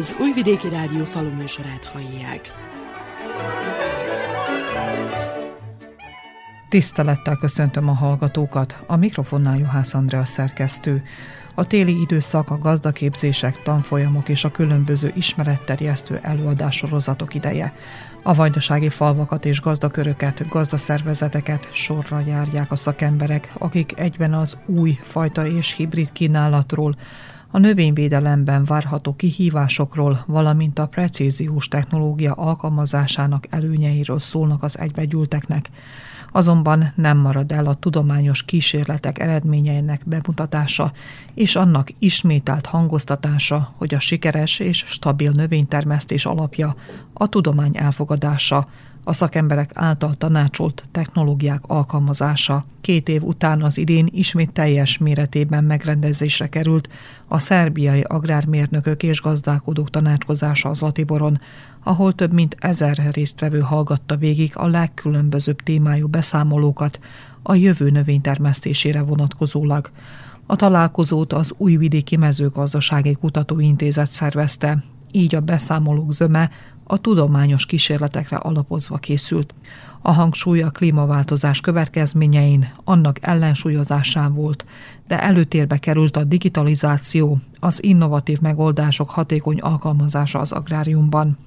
Az Újvidéki Rádió faluműsorát hallják. Tisztelettel köszöntöm a hallgatókat, a mikrofonnál Juhász Andrea szerkesztő. A téli időszak a gazdaképzések, tanfolyamok és a különböző ismeretterjesztő előadássorozatok ideje. A vajdasági falvakat és gazdaköröket, gazdaszervezeteket sorra járják a szakemberek, akik egyben az új fajta és hibrid kínálatról, a növényvédelemben várható kihívásokról, valamint a precíziós technológia alkalmazásának előnyeiről szólnak az egybegyűlteknek. Azonban nem marad el a tudományos kísérletek eredményeinek bemutatása és annak ismételt hangoztatása, hogy a sikeres és stabil növénytermesztés alapja a tudomány elfogadása, a szakemberek által tanácsolt technológiák alkalmazása. Két év után az idén ismét teljes méretében megrendezésre került a szerbiai agrármérnökök és gazdálkodók tanácskozása az Latiboron, ahol több mint ezer résztvevő hallgatta végig a legkülönbözőbb témájú beszámolókat a jövő növénytermesztésére vonatkozólag. A találkozót az Újvidéki Mezőgazdasági Kutatóintézet szervezte, így a beszámolók zöme a tudományos kísérletekre alapozva készült. A hangsúly a klímaváltozás következményein, annak ellensúlyozásán volt, de előtérbe került a digitalizáció, az innovatív megoldások hatékony alkalmazása az agráriumban.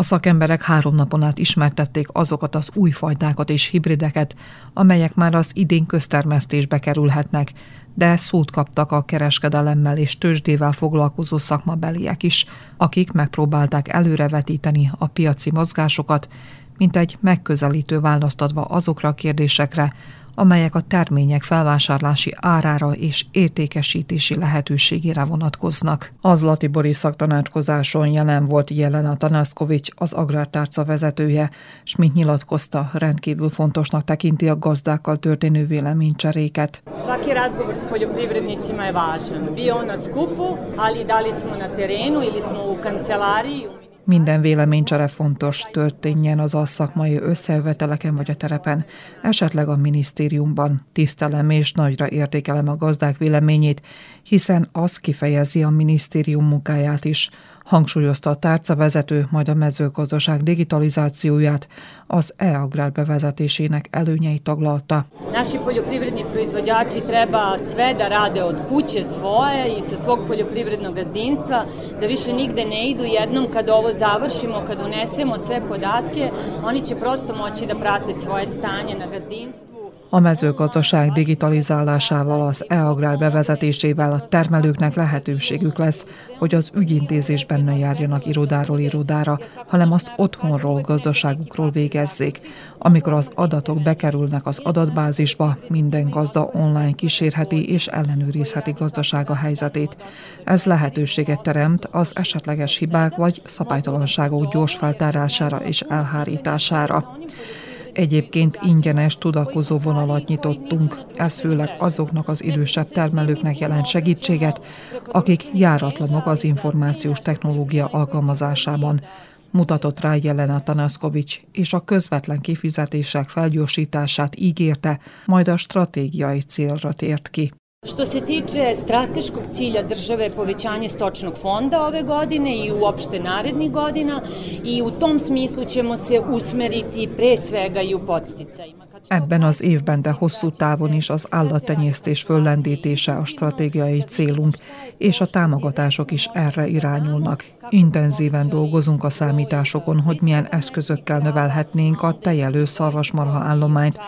A szakemberek három napon át ismertették azokat az új fajtákat és hibrideket, amelyek már az idén köztermesztésbe kerülhetnek, de szót kaptak a kereskedelemmel és tőzsdével foglalkozó szakmabeliek is, akik megpróbálták előrevetíteni a piaci mozgásokat, mint egy megközelítő választ adva azokra a kérdésekre, amelyek a termények felvásárlási árára és értékesítési lehetőségére vonatkoznak. Az Latibori szaktanácskozáson jelen volt Jelena Tanaszkovics, az agrártárca vezetője, s mint nyilatkozta, rendkívül fontosnak tekinti a gazdákkal történő véleménycseréket. Svaki razgovor s poljoprivrednicima je važan. Bio na skupu, ali da li smo na terenu ili smo u kancelariji, minden véleménycsere fontos történjen az a szakmai összejöveteleken vagy a terepen, esetleg a minisztériumban. Tisztelem és nagyra értékelem a gazdák véleményét, hiszen az kifejezi a minisztérium munkáját is hangsúlyozta a tárcavezető, majd a mezőgazdaság digitalizációját, az e-agrár bevezetésének előnyeit taglalta. Naši poljoprivredni proizvođači treba sve da rade od kuće svoje i sa svog poljoprivrednog gazdinstva, da više nigde ne idu jednom kad ovo završimo, kad unesemo sve podatke, oni će prosto moći da prate svoje stanje na gazdinstvu. A mezőgazdaság digitalizálásával, az e-agrár bevezetésével a termelőknek lehetőségük lesz, hogy az ügyintézésben ne járjanak irodáról irodára, hanem azt otthonról, gazdaságukról végezzék. Amikor az adatok bekerülnek az adatbázisba, minden gazda online kísérheti és ellenőrizheti gazdasága helyzetét. Ez lehetőséget teremt az esetleges hibák vagy szabálytalanságok gyors feltárására és elhárítására. Egyébként ingyenes tudakozó vonalat nyitottunk. Ez főleg azoknak az idősebb termelőknek jelent segítséget, akik járatlanok az információs technológia alkalmazásában mutatott rá Jelena Tanaszkovics, és a közvetlen kifizetések felgyorsítását ígérte, majd a stratégiai célra tért ki. Što se tiče strateškog cilja države povećanje stočnog fonda ove godine i uopšte narednih godina i u tom smislu ćemo se usmeriti pre svega i u podsticajima. Ebben az évben, de hosszú távon is az állattenyésztés föllendítése a stratégiai célunk, és a támogatások is erre irányulnak. Intenzíven dolgozunk a számításokon, hogy milyen eszközökkel növelhetnénk a tejelő szarvasmarha állományt,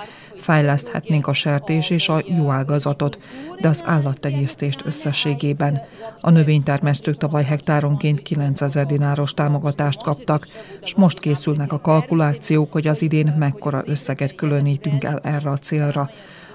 fejleszthetnénk a sertés és a juhágazatot, de az állattenyésztést összességében. A növénytermesztők tavaly hektáronként 9000 dináros támogatást kaptak, és most készülnek a kalkulációk, hogy az idén mekkora összeget különítünk el erre a célra.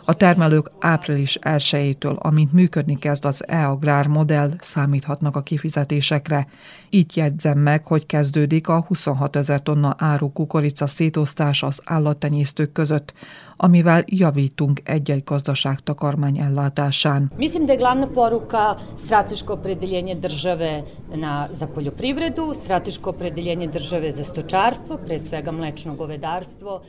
A termelők április 1-től, amint működni kezd az e-agrár modell, számíthatnak a kifizetésekre. Így jegyzem meg, hogy kezdődik a 26 ezer tonna áru kukorica szétosztás az állattenyésztők között, amivel javítunk egy-egy gazdaság takarmány ellátásán. Mislim da je glavna poruka strateško opredeljenje države na, za poljoprivredu, strateško opredeljenje države za stočarstvo, pre svega mlečno govedarstvo.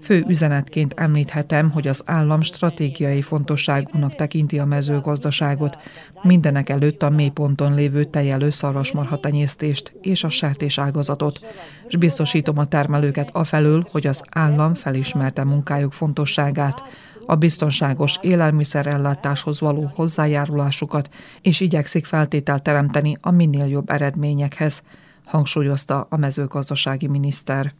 Fő üzenetként említhetem, hogy az állam stratégiai fontosságúnak tekinti a mezőgazdaságot, mindenek előtt a mélyponton lévő tejelő szarvasmarha tenyésztést és a sertés ágazatot, és biztosítom a termelőket afelől, hogy az állam felismerte munkájuk fontosságát, a biztonságos élelmiszerellátáshoz való hozzájárulásukat, és igyekszik feltétel teremteni a minél jobb eredményekhez, hangsúlyozta a mezőgazdasági miniszter.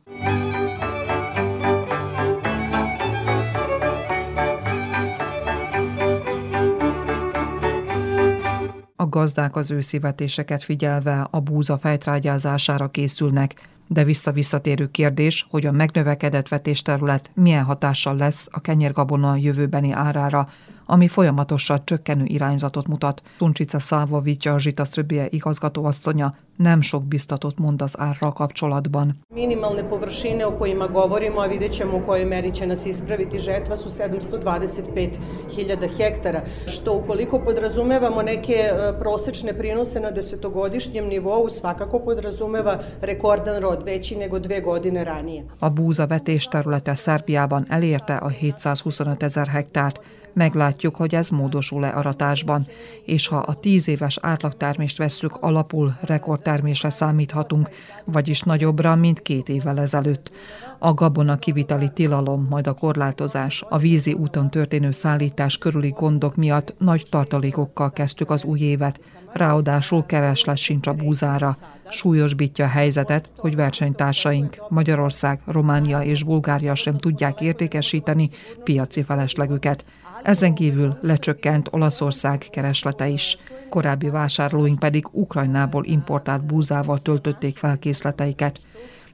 Gazdák az őszivetéseket figyelve a búza fejtrágyázására készülnek, de visszavisszatérő kérdés, hogy a megnövekedett vetésterület milyen hatással lesz a kenyérgabona jövőbeni árára, ami folyamatosan csökkenő irányzatot mutat. Tuncsica Szávovics, a Zsita Szröbie igazgatóasszonya nem sok biztatot mond az árral kapcsolatban. Minimalne površine o kojima govorimo, a vidjet ćemo u kojoj meri će nas ispraviti žetva, su 725.000 hektara, što ukoliko podrazumevamo neke e, prosečne prinose na desetogodišnjem nivou, svakako podrazumeva rekordan rod, veći nego dve godine ranije. A búza vetés területe Szerbiában elérte a 725 ezer hektárt, Meglátjuk, hogy ez módosul-e aratásban, és ha a tíz éves átlagtermést vesszük alapul, rekordtermésre számíthatunk, vagyis nagyobbra, mint két évvel ezelőtt. A gabona kivitali tilalom, majd a korlátozás, a vízi úton történő szállítás körüli gondok miatt nagy tartalékokkal kezdtük az új évet, ráadásul kereslet sincs a búzára, súlyosbítja a helyzetet, hogy versenytársaink Magyarország, Románia és Bulgária sem tudják értékesíteni piaci feleslegüket. Ezen kívül lecsökkent Olaszország kereslete is. Korábbi vásárlóink pedig Ukrajnából importált búzával töltötték fel készleteiket.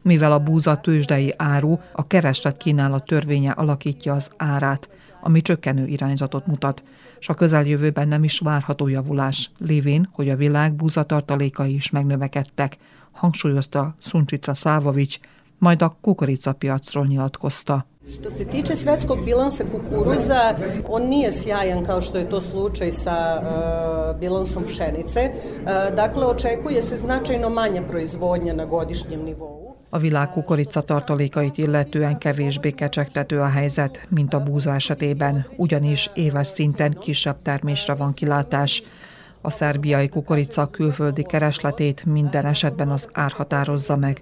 Mivel a búza tőzsdei áru, a kereslet kínálat törvénye alakítja az árát, ami csökkenő irányzatot mutat, és a közeljövőben nem is várható javulás, lévén, hogy a világ búzatartalékai is megnövekedtek, hangsúlyozta Szuncsica Szávovics, majd a kukoricapiacról nyilatkozta. Što se tiče svetskog bilansa kukuruza, on nije sjajan kao što je to slučaj sa uh, bilansom pšenice. Uh, dakle, očekuje se značajno manja proizvodnja na godišnjem nivou. A világ kukorica tartalékait illetően kevésbé kecsegtető a helyzet, mint a búza esetében, ugyanis éves szinten kisebb termésre van kilátás. A szerbiai kukorica külföldi keresletét minden esetben az ár határozza meg.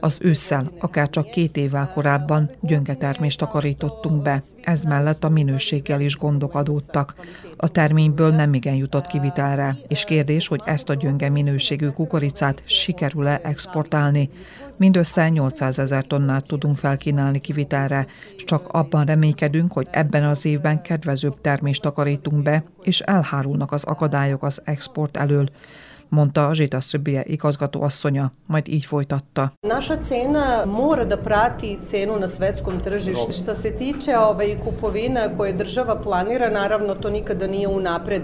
Az ősszel, akár csak két évvel korábban gyöngetermést takarítottunk be, ez mellett a minőséggel is gondok adódtak. A terményből nem igen jutott kivitelre, és kérdés, hogy ezt a gyönge minőségű kukoricát sikerül-e exportálni. Mindössze 800 ezer tonnát tudunk felkínálni kivitelre, és csak abban reménykedünk, hogy ebben az évben kedvezőbb termést takarítunk be, és elhárulnak az akadályok az export elől mondta Zsita Srbije igazgató asszonya, majd így folytatta. Naša cena mora da prati cenu na svetskom tržištu. Šta se tiče ovaj, kupovina koje država planira, naravno to nikada nije unapred.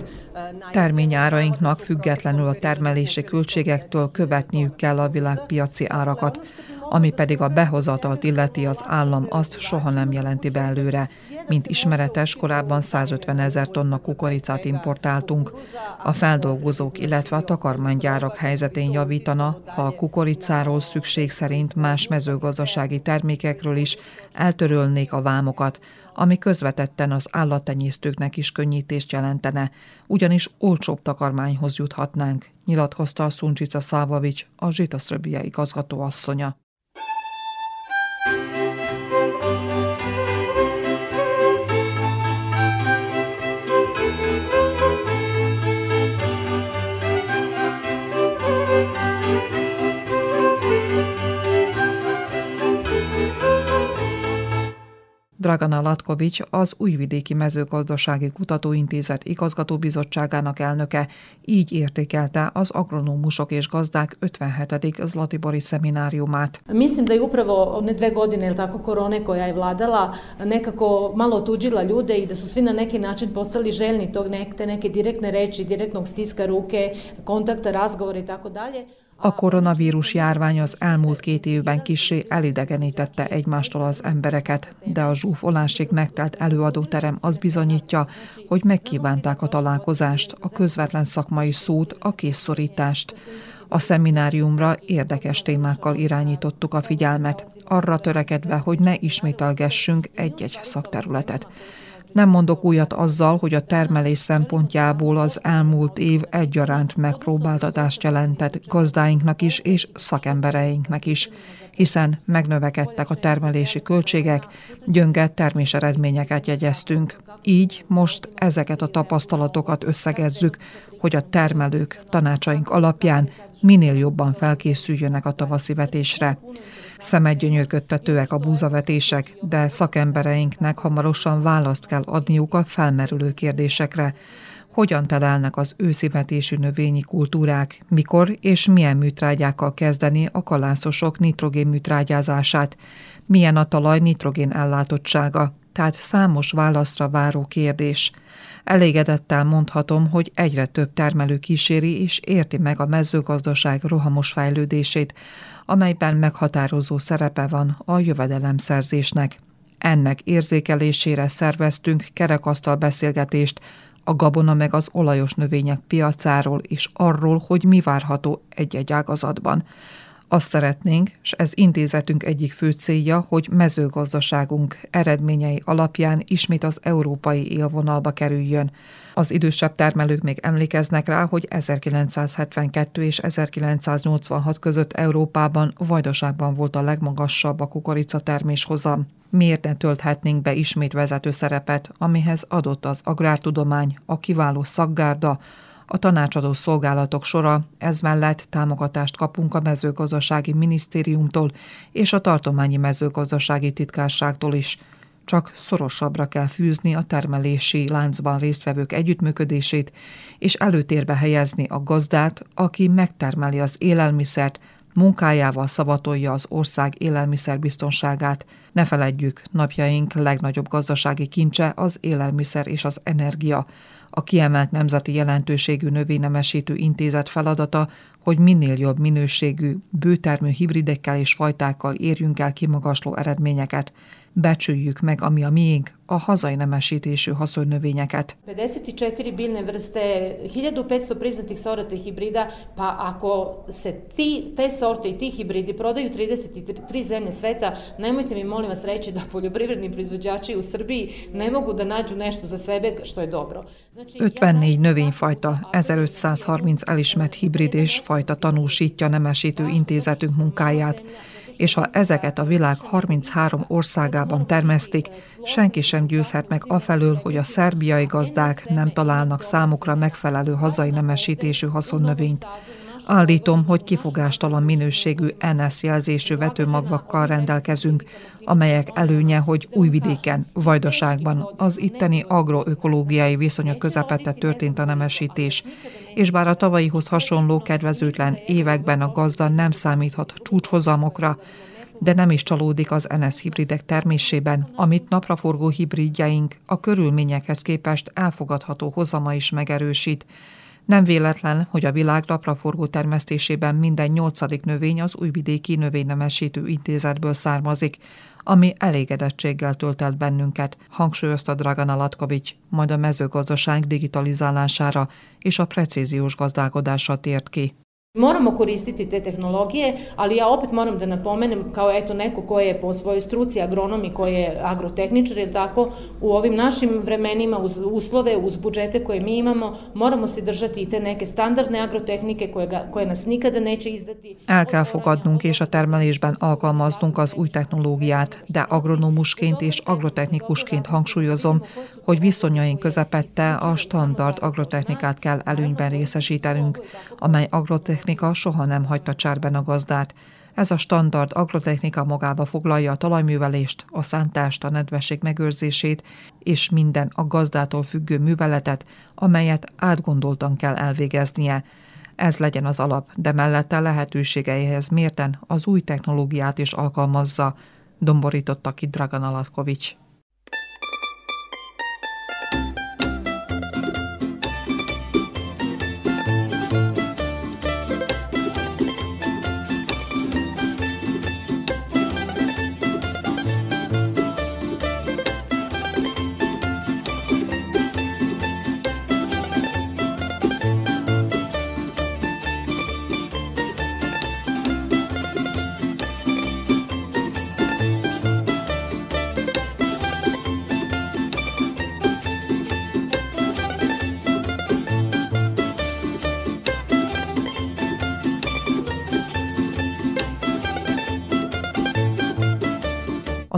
Terményárainknak függetlenül a termelési költségektől követniük kell a világpiaci árakat. Ami pedig a behozatalt illeti, az állam azt soha nem jelenti be előre. Mint ismeretes, korábban 150 ezer tonna kukoricát importáltunk. A feldolgozók, illetve a takarmánygyárak helyzetén javítana, ha a kukoricáról szükség szerint más mezőgazdasági termékekről is eltörölnék a vámokat, ami közvetetten az állattenyésztőknek is könnyítést jelentene, ugyanis olcsóbb takarmányhoz juthatnánk, nyilatkozta a Szuncsica Szávavics, a Zsitaszröbie igazgató Dragana Latkovics, az Újvidéki Mezőgazdasági Kutatóintézet igazgatóbizottságának elnöke, így értékelte az agronómusok és gazdák 57. Zlatibori szemináriumát. Mislim da je upravo one dve godine, ili tako, korone koja je vladala, nekako malo otuđila ljude i da su svi na neki način postali željni tog nek, te neke direktne reči, direktnog stiska ruke, kontakta, razgovora i tako dalje. A koronavírus járvány az elmúlt két évben kisé elidegenítette egymástól az embereket, de a zsúfolásig megtelt előadóterem az bizonyítja, hogy megkívánták a találkozást, a közvetlen szakmai szót, a készszorítást. A szemináriumra érdekes témákkal irányítottuk a figyelmet, arra törekedve, hogy ne ismételgessünk egy-egy szakterületet. Nem mondok újat azzal, hogy a termelés szempontjából az elmúlt év egyaránt megpróbáltatást jelentett gazdáinknak is és szakembereinknek is, hiszen megnövekedtek a termelési költségek, gyönge terméseredményeket jegyeztünk. Így most ezeket a tapasztalatokat összegezzük, hogy a termelők tanácsaink alapján minél jobban felkészüljönek a tavaszi vetésre. Szemedgyönyörködtetőek a búzavetések, de szakembereinknek hamarosan választ kell adniuk a felmerülő kérdésekre. Hogyan telelnek az őszivetésű növényi kultúrák, mikor és milyen műtrágyákkal kezdeni a kalászosok nitrogén műtrágyázását, milyen a talaj nitrogén ellátottsága, tehát számos válaszra váró kérdés. Elégedettel mondhatom, hogy egyre több termelő kíséri és érti meg a mezőgazdaság rohamos fejlődését, amelyben meghatározó szerepe van a jövedelemszerzésnek. Ennek érzékelésére szerveztünk kerekasztal beszélgetést a gabona meg az olajos növények piacáról és arról, hogy mi várható egy-egy ágazatban. Azt szeretnénk, és ez intézetünk egyik fő célja, hogy mezőgazdaságunk eredményei alapján ismét az európai élvonalba kerüljön. Az idősebb termelők még emlékeznek rá, hogy 1972 és 1986 között Európában vajdaságban volt a legmagasabb a kukoricatermés hozam. Miért ne tölthetnénk be ismét vezető szerepet, amihez adott az agrártudomány, a kiváló szaggárda, a tanácsadó szolgálatok sora, ez mellett támogatást kapunk a mezőgazdasági minisztériumtól és a tartományi mezőgazdasági titkárságtól is. Csak szorosabbra kell fűzni a termelési láncban résztvevők együttműködését, és előtérbe helyezni a gazdát, aki megtermeli az élelmiszert, munkájával szavatolja az ország élelmiszerbiztonságát. Ne feledjük, napjaink legnagyobb gazdasági kincse az élelmiszer és az energia a kiemelt nemzeti jelentőségű növénynemesítő intézet feladata, hogy minél jobb minőségű, bőtermű hibridekkel és fajtákkal érjünk el kimagasló eredményeket, becsüljük meg, ami a miénk, a hazai nemesítésű haszonnövényeket. 54 biljne vrste, 1500 priznatih sorata hibrida, pa ako se ti, te sorte i ti hibridi prodaju 33 zemlje sveta, nemojte mi molim vas reći da poljoprivredni proizvođači u Srbiji ne mogu da nađu nešto za sebe što je dobro. Znači, 54 növényfajta, 1530 elismert hibrid és fajta tanúsítja nemesítő intézetünk munkáját, és ha ezeket a világ 33 országában termesztik, senki sem győzhet meg afelől, hogy a szerbiai gazdák nem találnak számukra megfelelő hazai nemesítésű haszonnövényt. Állítom, hogy kifogástalan minőségű NS jelzésű vetőmagvakkal rendelkezünk, amelyek előnye, hogy újvidéken, vajdaságban az itteni agroökológiai viszonyok közepette történt a nemesítés, és bár a tavalyihoz hasonló kedvezőtlen években a gazda nem számíthat csúcshozamokra, de nem is csalódik az NS hibridek termésében, amit napraforgó hibridjeink a körülményekhez képest elfogadható hozama is megerősít, nem véletlen, hogy a világ napraforgó termesztésében minden nyolcadik növény az újvidéki növénynemesítő intézetből származik, ami elégedettséggel tölt el bennünket, hangsúlyozta Dragana Latkovics, majd a mezőgazdaság digitalizálására és a precíziós gazdálkodásra tért ki. Moramo koristiti te tehnologije, ali ja opet moram da napomenem kao eto neko ko je po svojoj struci agronom i ko je agrotehničar, ili tako, u ovim našim vremenima uz uslove, uz budžete koje mi imamo, moramo se držati i te neke standardne agrotehnike koje, ga, koje nas nikada neće izdati. El kell fogadnunk és a termelésben alkalmaznunk az új technológiát, de agronomusként és agrotechnikusként hangsúlyozom, hogy viszonyaink közepette a standard agrotechnikát kell előnyben részesítenünk, amely agrotechnikát agrotechnika soha nem hagyta csárben a gazdát. Ez a standard agrotechnika magába foglalja a talajművelést, a szántást, a nedvesség megőrzését és minden a gazdától függő műveletet, amelyet átgondoltan kell elvégeznie. Ez legyen az alap, de mellette lehetőségeihez mérten az új technológiát is alkalmazza, domborította ki Dragan Alatkovics.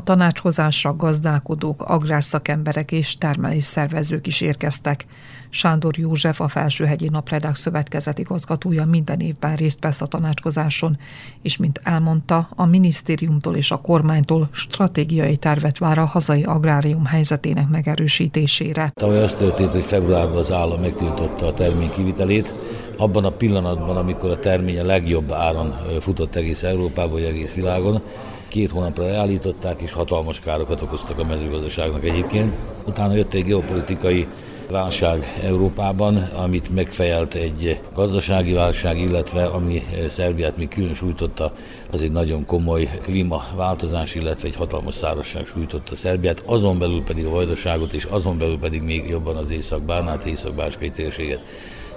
Tanácskozásra gazdálkodók, agrárszakemberek és termelés szervezők is érkeztek. Sándor József, a Felsőhegyi Napredák Szövetkezet igazgatója minden évben részt vesz a tanácskozáson, és mint elmondta, a minisztériumtól és a kormánytól stratégiai tervet vár a hazai agrárium helyzetének megerősítésére. Tavaly az történt, hogy februárban az állam megtiltotta a termény kivitelét, abban a pillanatban, amikor a termény a legjobb áron futott egész Európában vagy egész világon, két hónapra leállították, és hatalmas károkat okoztak a mezőgazdaságnak egyébként. Utána jött egy geopolitikai válság Európában, amit megfejelt egy gazdasági válság, illetve ami Szerbiát még külön sújtotta, az egy nagyon komoly klímaváltozás, illetve egy hatalmas szárazság sújtotta Szerbiát, azon belül pedig a vajdaságot, és azon belül pedig még jobban az Észak-Bánát, Észak-Báskai térséget.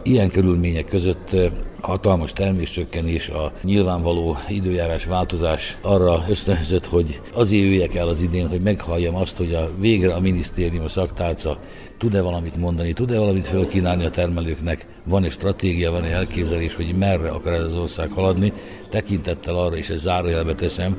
Ilyen körülmények között hatalmas terméscsökkenés, a nyilvánvaló időjárás változás arra ösztönzött, hogy azért jöjjek el az idén, hogy meghalljam azt, hogy a végre a minisztérium, a szaktárca tud-e valamit mondani, tud-e valamit felkínálni a termelőknek, van-e stratégia, van-e elképzelés, hogy merre akar ez az ország haladni, tekintettel arra, és ez zárójelbe teszem,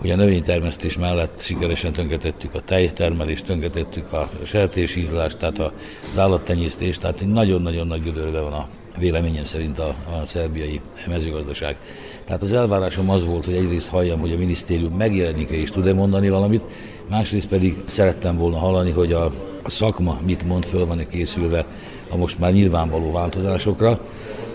hogy a növénytermesztés mellett sikeresen tönkretettük a tejtermelést, tönkretettük a sertésízlást, tehát az állattenyésztést, tehát nagyon-nagyon nagy gödörbe van a véleményem szerint a, a szerbiai mezőgazdaság. Tehát az elvárásom az volt, hogy egyrészt halljam, hogy a minisztérium megjelenik-e és tud-e mondani valamit, másrészt pedig szerettem volna hallani, hogy a, a szakma mit mond, föl van-e készülve a most már nyilvánvaló változásokra,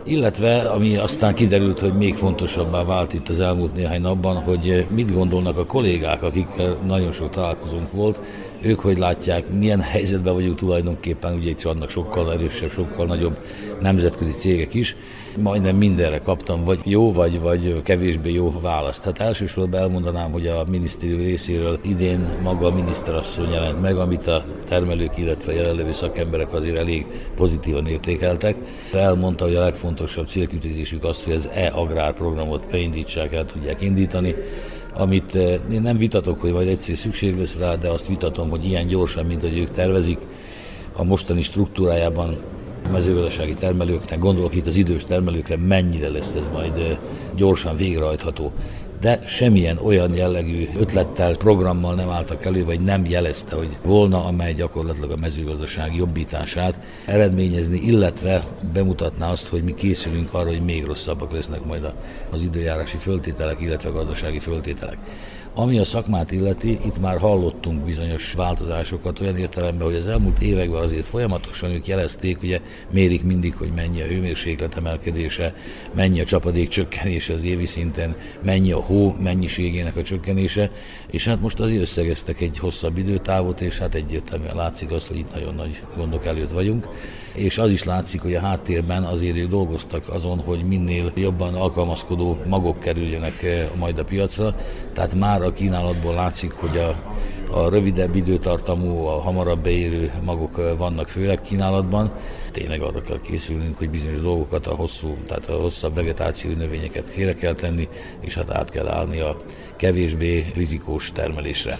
illetve ami aztán kiderült, hogy még fontosabbá vált itt az elmúlt néhány napban, hogy mit gondolnak a kollégák, akik nagyon sok találkozónk volt, ők hogy látják, milyen helyzetben vagyunk tulajdonképpen, ugye itt vannak sokkal erősebb, sokkal nagyobb nemzetközi cégek is, majdnem mindenre kaptam, vagy jó, vagy, vagy kevésbé jó választ. Tehát elsősorban elmondanám, hogy a minisztérium részéről idén maga a miniszterasszony jelent meg, amit a termelők, illetve jelenlevő szakemberek azért elég pozitívan értékeltek. Elmondta, hogy a legfontosabb célkütőzésük az, hogy az e-agrár programot beindítsák, el tudják indítani, amit eh, én nem vitatok, hogy majd egyszer szükség lesz rá, de azt vitatom, hogy ilyen gyorsan, mint hogy ők tervezik, a mostani struktúrájában a mezőgazdasági termelőknek, gondolok itt az idős termelőkre, mennyire lesz ez majd eh, gyorsan végrehajtható de semmilyen olyan jellegű ötlettel, programmal nem álltak elő, vagy nem jelezte, hogy volna, amely gyakorlatilag a mezőgazdaság jobbítását eredményezni, illetve bemutatná azt, hogy mi készülünk arra, hogy még rosszabbak lesznek majd az időjárási föltételek, illetve gazdasági föltételek. Ami a szakmát illeti, itt már hallottunk bizonyos változásokat olyan értelemben, hogy az elmúlt években azért folyamatosan ők jelezték, ugye mérik mindig, hogy mennyi a hőmérséklet emelkedése, mennyi a csapadék csökkenése az évi szinten, mennyi a hó mennyiségének a csökkenése, és hát most azért összegeztek egy hosszabb időtávot, és hát egyértelműen látszik az, hogy itt nagyon nagy gondok előtt vagyunk és az is látszik, hogy a háttérben azért ők dolgoztak azon, hogy minél jobban alkalmazkodó magok kerüljenek eh, majd a piacra, tehát már a kínálatból látszik, hogy a, a rövidebb időtartamú, a hamarabb beérő magok eh, vannak főleg kínálatban. Tényleg arra kell készülnünk, hogy bizonyos dolgokat, a hosszú, tehát a hosszabb vegetáció növényeket kére kell tenni, és hát át kell állni a kevésbé rizikós termelésre.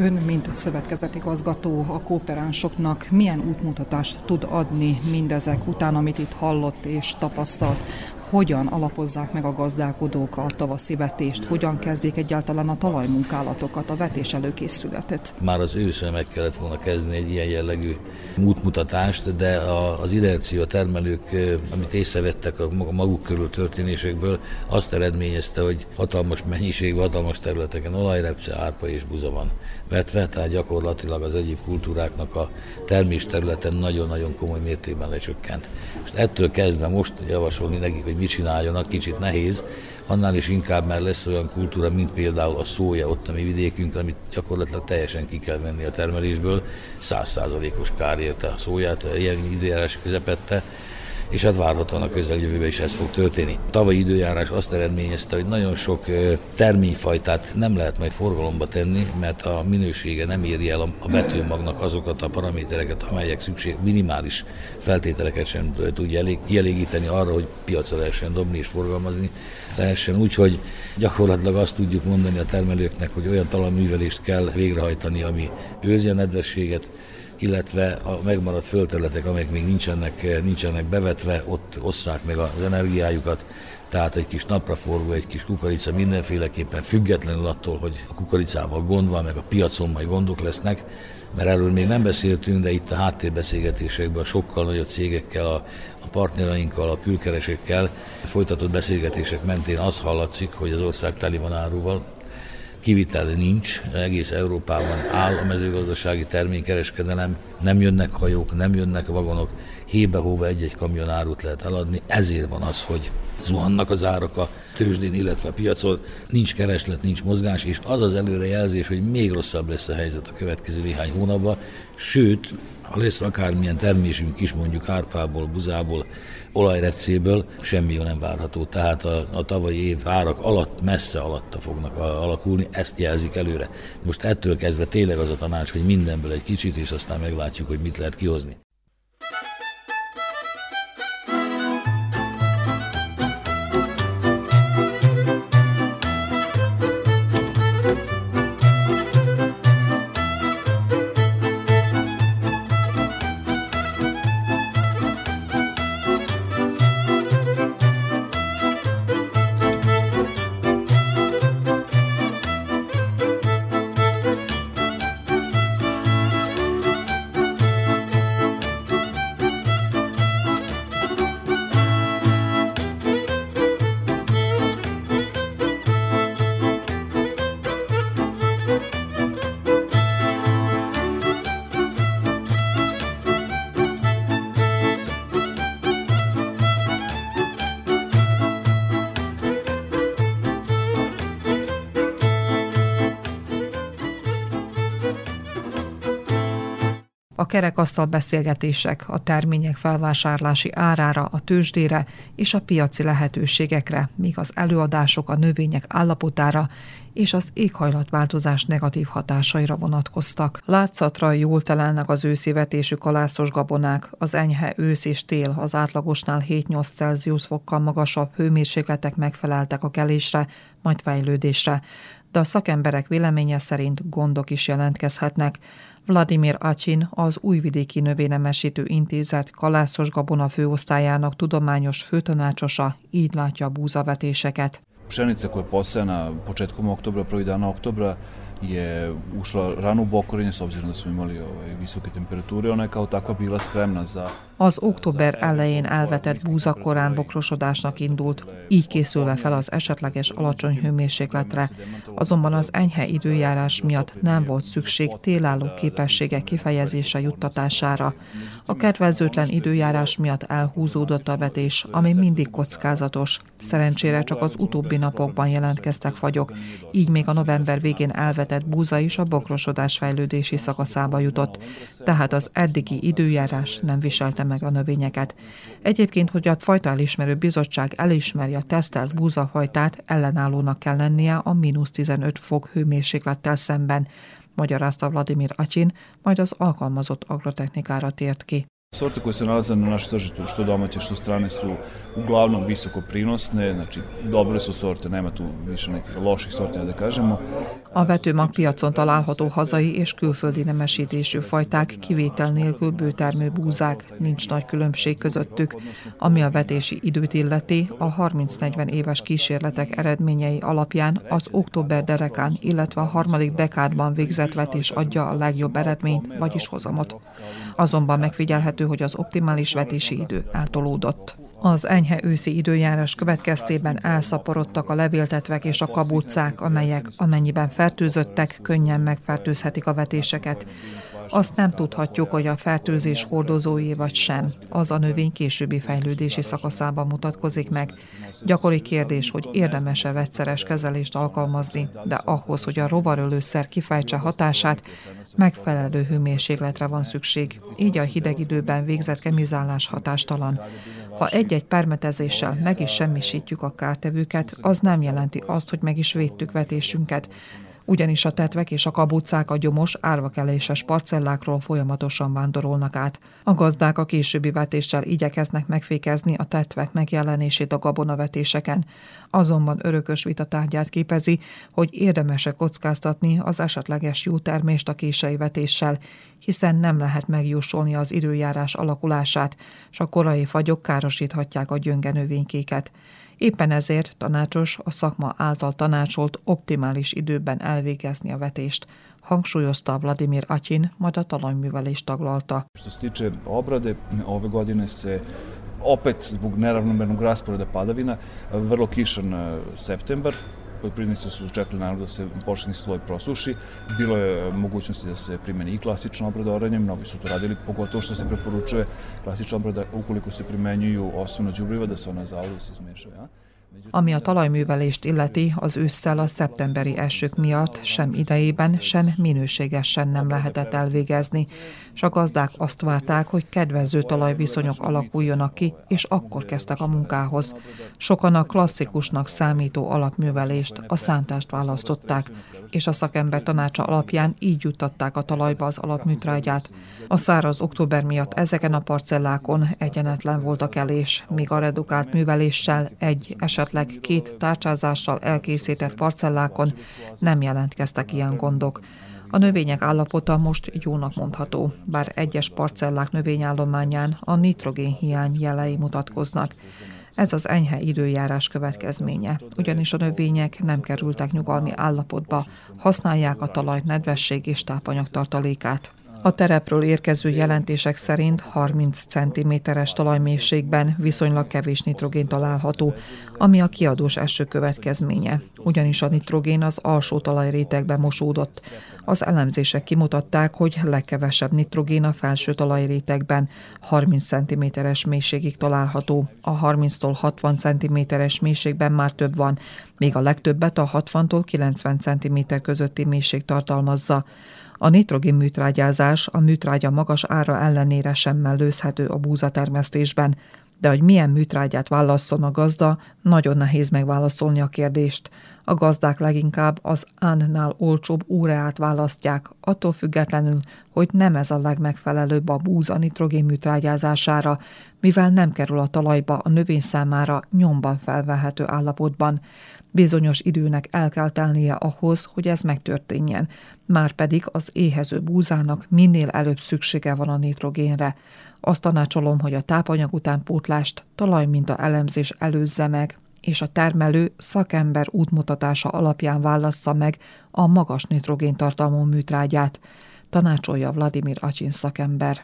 Ön, mint a szövetkezeti gazgató a kooperánsoknak milyen útmutatást tud adni mindezek után, amit itt hallott és tapasztalt? Hogyan alapozzák meg a gazdálkodók a tavaszi vetést, hogyan kezdjék egyáltalán a talajmunkálatokat, a vetés előkészületet. Már az ősszel meg kellett volna kezdeni egy ilyen jellegű útmutatást, de az inercia termelők, amit észrevettek a maguk körül történésekből, azt eredményezte, hogy hatalmas mennyiségben, hatalmas területeken olajrepce, árpa és buza van vetve, tehát gyakorlatilag az egyéb kultúráknak a termés területen nagyon-nagyon komoly mértékben lecsökkent. Most ettől kezdve most javasolni nekik, hogy mit csináljanak, kicsit nehéz, annál is inkább, mert lesz olyan kultúra, mint például a szója ott a mi vidékünkön, amit gyakorlatilag teljesen ki kell venni a termelésből, százszázalékos kár érte a szóját, ilyen időjárás közepette, és hát várhatóan a közeljövőben is ez fog történni. A tavalyi időjárás azt eredményezte, hogy nagyon sok terményfajtát nem lehet majd forgalomba tenni, mert a minősége nem éri el a betűmagnak azokat a paramétereket, amelyek szükség minimális feltételeket sem tudja elég, kielégíteni arra, hogy piacra lehessen dobni és forgalmazni lehessen. Úgyhogy gyakorlatilag azt tudjuk mondani a termelőknek, hogy olyan talajművelést kell végrehajtani, ami őzi a nedvességet, illetve a megmaradt földterületek, amelyek még nincsenek, nincsenek bevetve, ott osszák meg az energiájukat, tehát egy kis napraforgó, egy kis kukorica mindenféleképpen függetlenül attól, hogy a kukoricával gond van, meg a piacon majd gondok lesznek, mert erről még nem beszéltünk, de itt a háttérbeszélgetésekben a sokkal nagyobb cégekkel, a, a a külkeresekkel folytatott beszélgetések mentén az hallatszik, hogy az ország teli van áruval, kivitel nincs, egész Európában áll a mezőgazdasági terménykereskedelem, nem jönnek hajók, nem jönnek vagonok, hébe-hóba egy-egy kamion árut lehet eladni, ezért van az, hogy zuhannak az árak a tőzsdén, illetve a piacon, nincs kereslet, nincs mozgás, és az az előrejelzés, hogy még rosszabb lesz a helyzet a következő néhány hónapban, sőt, ha lesz akármilyen termésünk is, mondjuk árpából, buzából, olajrecéből, semmi jó nem várható. Tehát a, a tavalyi év árak alatt, messze alatta fognak alakulni, ezt jelzik előre. Most ettől kezdve tényleg az a tanács, hogy mindenből egy kicsit, és aztán meglátjuk, hogy mit lehet kihozni. Kerekasztal beszélgetések a termények felvásárlási árára, a tőzsdére és a piaci lehetőségekre, míg az előadások a növények állapotára és az éghajlatváltozás negatív hatásaira vonatkoztak. Látszatra jól telelnek az őszi vetésű kalászos gabonák, az enyhe ősz és tél az átlagosnál 7-8 Celsius fokkal magasabb hőmérsékletek megfeleltek a kelésre, majd fejlődésre, de a szakemberek véleménye szerint gondok is jelentkezhetnek. Vladimir Acsin, az Újvidéki Növénynemesítő Intézet kalászos gabona főosztályának tudományos főtanácsosa így látja a búzavetéseket. Pšenica koja je početkom oktobra, prvi dana oktobra, je ušla rano u bokorenje s obzirom da smo imali ovaj, visoke temperature. Ona je kao takva bila spremna za... Az október elején elvetett búza korán bokrosodásnak indult, így készülve fel az esetleges alacsony hőmérsékletre. Azonban az enyhe időjárás miatt nem volt szükség télálló képessége kifejezése juttatására. A kedvezőtlen időjárás miatt elhúzódott a vetés, ami mindig kockázatos. Szerencsére csak az utóbbi napokban jelentkeztek fagyok, így még a november végén elvetett búza is a bokrosodás fejlődési szakaszába jutott, tehát az eddigi időjárás nem viselte meg a növényeket. Egyébként, hogy a fajta elismerő bizottság elismeri a tesztelt búzafajtát, ellenállónak kell lennie a mínusz 15 fok hőmérséklettel szemben, magyarázta Vladimir Acsin, majd az alkalmazott agrotechnikára tért ki. Sorte koje se nalaze na našem tržištu, što domaće, što strane, su uglavnom visoko prinosne, znači dobre su sorte, nema tu više nekih loših sorti, da kažemo. A vetőmag piacon található hazai és külföldi nemesítésű fajták kivétel nélkül bőtermő búzák, nincs nagy különbség közöttük. Ami a vetési időt illeti, a 30-40 éves kísérletek eredményei alapján az október derekán, illetve a harmadik dekádban végzett vetés adja a legjobb eredményt, vagyis hozamot. Azonban megfigyelhető, hogy az optimális vetési idő eltolódott. Az enyhe őszi időjárás következtében elszaporodtak a levéltetvek és a kabucák, amelyek amennyiben fertőzöttek, könnyen megfertőzhetik a vetéseket. Azt nem tudhatjuk, hogy a fertőzés hordozói vagy sem. Az a növény későbbi fejlődési szakaszában mutatkozik meg. Gyakori kérdés, hogy érdemes-e vegyszeres kezelést alkalmazni, de ahhoz, hogy a rovarölőszer kifejtse hatását, megfelelő hőmérsékletre van szükség. Így a hideg időben végzett kemizálás hatástalan. Ha egy-egy permetezéssel meg is semmisítjük a kártevőket, az nem jelenti azt, hogy meg is védtük vetésünket. Ugyanis a tetvek és a kabucák a gyomos, árvakeléses parcellákról folyamatosan vándorolnak át. A gazdák a későbbi vetéssel igyekeznek megfékezni a tetvek megjelenését a gabonavetéseken. Azonban örökös vita tárgyát képezi, hogy érdemese kockáztatni az esetleges jó termést a kései vetéssel, hiszen nem lehet megjósolni az időjárás alakulását, s a korai fagyok károsíthatják a gyönge növénykéket. Éppen ezért tanácsos a szakma által tanácsolt optimális időben elvégezni a vetést, hangsúlyozta Vladimir Atyin, majd a talajművelést taglalta. Što obrade, ove godine se opet zbog neravnomernog rasporeda padavina, vrlo kišan e, septembar, poljoprivrednici su čekali naravno da se pošteni sloj prosuši. Bilo je mogućnosti da se primeni i klasična obrada oranjem, mnogi su to radili, pogotovo što se preporučuje klasična obrada ukoliko se primenjuju osnovna đubriva, da se ona zaliju da se izmešaju. Ja? Ami a talajművelést illeti, az ősszel a szeptemberi esők miatt sem idejében, sem minőségesen nem lehetett elvégezni, és a gazdák azt várták, hogy kedvező talajviszonyok alakuljonak ki, és akkor kezdtek a munkához. Sokan a klasszikusnak számító alapművelést, a szántást választották, és a szakember tanácsa alapján így juttatták a talajba az alapműtrágyát. A száraz október miatt ezeken a parcellákon egyenetlen volt a kelés, míg a redukált műveléssel egy, esetleg két tárcsázással elkészített parcellákon nem jelentkeztek ilyen gondok. A növények állapota most jónak mondható, bár egyes parcellák növényállományán a nitrogén hiány jelei mutatkoznak. Ez az enyhe időjárás következménye, ugyanis a növények nem kerültek nyugalmi állapotba, használják a talaj nedvesség és tápanyag tartalékát. A terepről érkező jelentések szerint 30 cm-es talajmélységben viszonylag kevés nitrogén található, ami a kiadós eső következménye, ugyanis a nitrogén az alsó talajrétegbe mosódott. Az elemzések kimutatták, hogy legkevesebb nitrogén a felső talajrétegben 30 cm-es mélységig található. A 30-tól 60 cm-es mélységben már több van, még a legtöbbet a 60-tól 90 cm közötti mélység tartalmazza. A nitrogén műtrágyázás a műtrágya magas ára ellenére sem mellőzhető a búzatermesztésben, de hogy milyen műtrágyát válasszon a gazda, nagyon nehéz megválaszolni a kérdést. A gazdák leginkább az ánnál olcsóbb óreát választják, attól függetlenül, hogy nem ez a legmegfelelőbb a búza nitrogén műtrágyázására, mivel nem kerül a talajba a növény számára nyomban felvehető állapotban. Bizonyos időnek el kell telnie ahhoz, hogy ez megtörténjen, már pedig az éhező búzának minél előbb szüksége van a nitrogénre. Azt tanácsolom, hogy a tápanyag utánpótlást talajminta elemzés előzze meg, és a termelő szakember útmutatása alapján válassza meg a magas nitrogén tartalmú műtrágyát, tanácsolja Vladimir Acsin szakember.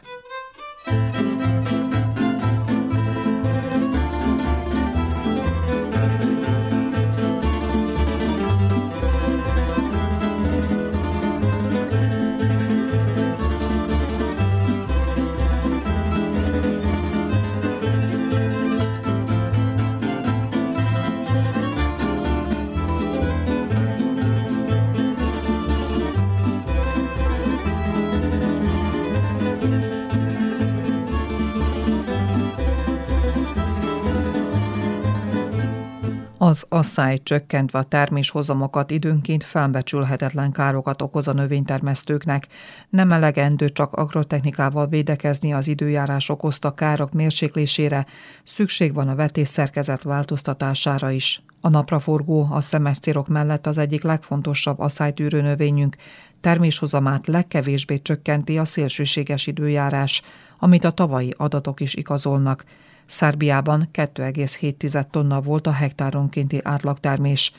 Az asszály csökkentve a terméshozamokat időnként felbecsülhetetlen károkat okoz a növénytermesztőknek. Nem elegendő csak agrotechnikával védekezni az időjárás okozta károk mérséklésére, szükség van a vetésszerkezet változtatására is. A napraforgó a szemeszcérok mellett az egyik legfontosabb asszálytűrő növényünk, terméshozamát legkevésbé csökkenti a szélsőséges időjárás, amit a tavalyi adatok is igazolnak – Szerbiában 2,7 tonna volt a hektáronkénti átlagtermés.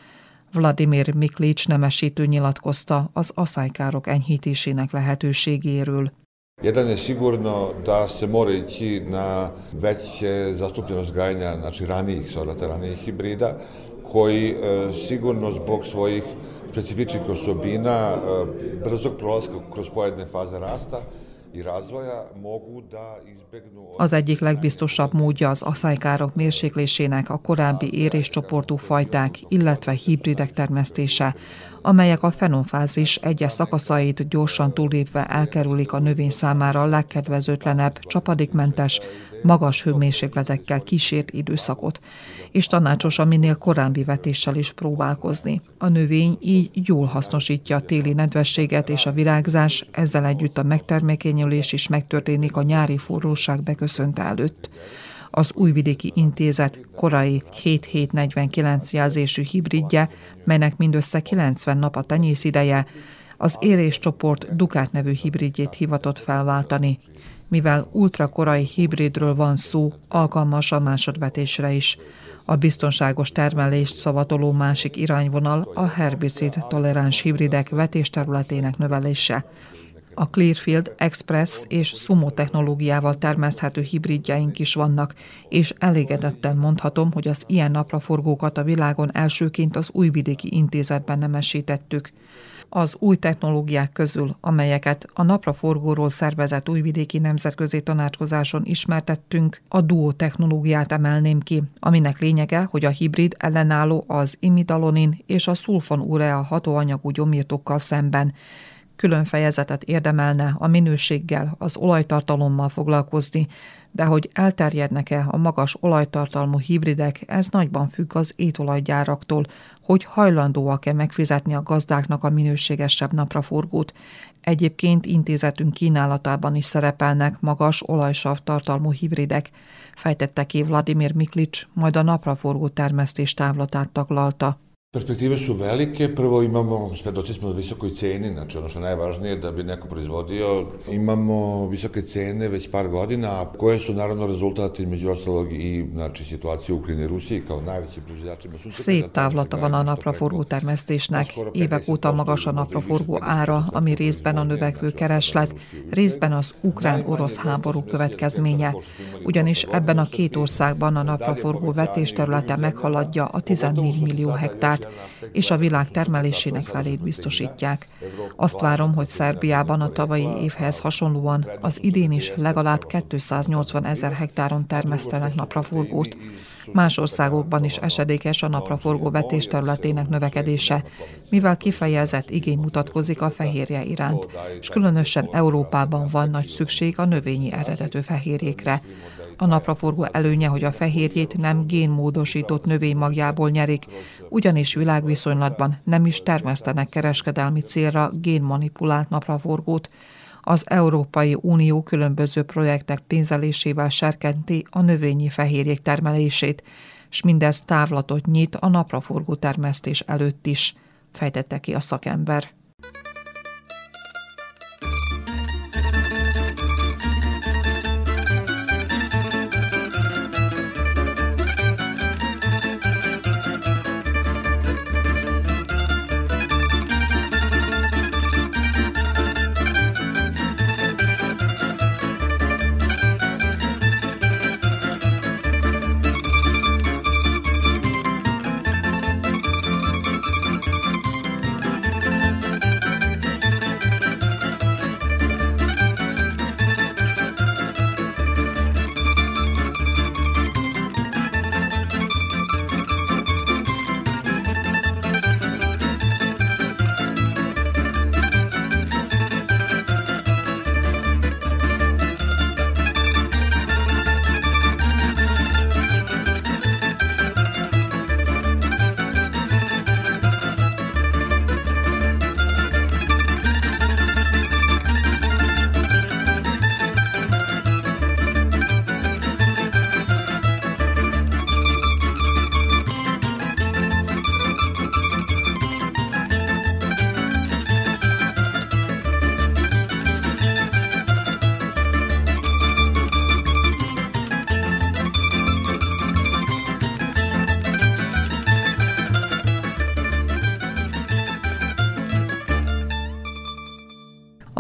Vladimir Miklics nemesítő nyilatkozta az aszálykárok enyhítésének lehetőségéről. Jedan je sigurno da se mora ići na veće zastupljenost gajanja znači ranijih sorata, ranijih hibrida, koji e, sigurno zbog svojih specifičnih osobina, e, brzog prolaska kroz pojedine faze rasta, az egyik legbiztosabb módja az aszálykárok mérséklésének a korábbi éréscsoportú fajták, illetve hibridek termesztése, amelyek a fenonfázis egyes szakaszait gyorsan túlépve elkerülik a növény számára a legkedvezőtlenebb, csapadékmentes, magas hőmérsékletekkel kísért időszakot, és tanácsos a minél korábbi vetéssel is próbálkozni. A növény így jól hasznosítja a téli nedvességet és a virágzás, ezzel együtt a megtermékenyülés is megtörténik a nyári forróság beköszönte előtt az Újvidéki Intézet korai 7749 jelzésű hibridje, melynek mindössze 90 nap a tenyész ideje, az éréscsoport Dukát nevű hibridjét hivatott felváltani. Mivel ultrakorai hibridről van szó, alkalmas a másodvetésre is. A biztonságos termelést szavatoló másik irányvonal a herbicid toleráns hibridek vetésterületének növelése. A Clearfield Express és Sumo technológiával termeszthető hibridjeink is vannak, és elégedetten mondhatom, hogy az ilyen napraforgókat a világon elsőként az Újvidéki Intézetben nemesítettük az új technológiák közül, amelyeket a napraforgóról szervezett újvidéki nemzetközi tanácskozáson ismertettünk, a duo technológiát emelném ki, aminek lényege, hogy a hibrid ellenálló az imidalonin és a szulfonurea hatóanyagú gyomírtókkal szemben, külön fejezetet érdemelne a minőséggel, az olajtartalommal foglalkozni, de hogy elterjednek-e a magas olajtartalmú hibridek, ez nagyban függ az étolajgyáraktól, hogy hajlandóak-e megfizetni a gazdáknak a minőségesebb napraforgót. Egyébként intézetünk kínálatában is szerepelnek magas olajsav tartalmú hibridek, fejtette ki Vladimir Miklics, majd a napraforgó termesztés távlatát taglalta. Perspektive su velike, prvo imamo, svedoci smo na visokoj ceni, znači ono što je najvažnije da bi neko proizvodio, imamo visoke cene već par godina, koje su naravno rezultati među ostalog i znači, situacije u Ukrajini Rusiji kao najveći proizvođačima. Szép távlata van a napraforgó termesztésnek. Évek óta magas a napraforgó ára, ami részben a növekvő kereslet, részben az ukrán-orosz háború következménye. Ugyanis ebben a két országban a napraforgó vetésterülete meghaladja a 14 millió hektárt, és a világ termelésének felét biztosítják. Azt várom, hogy Szerbiában a tavalyi évhez hasonlóan az idén is legalább 280 ezer hektáron termesztenek napraforgót. Más országokban is esedékes a napraforgó vetés területének növekedése, mivel kifejezett igény mutatkozik a fehérje iránt, és különösen Európában van nagy szükség a növényi eredetű fehérjékre. A napraforgó előnye, hogy a fehérjét nem génmódosított növénymagjából nyerik, ugyanis világviszonylatban nem is termesztenek kereskedelmi célra génmanipulált napraforgót. Az Európai Unió különböző projektek pénzelésével serkenti a növényi fehérjék termelését, és mindez távlatot nyit a napraforgó termesztés előtt is, fejtette ki a szakember.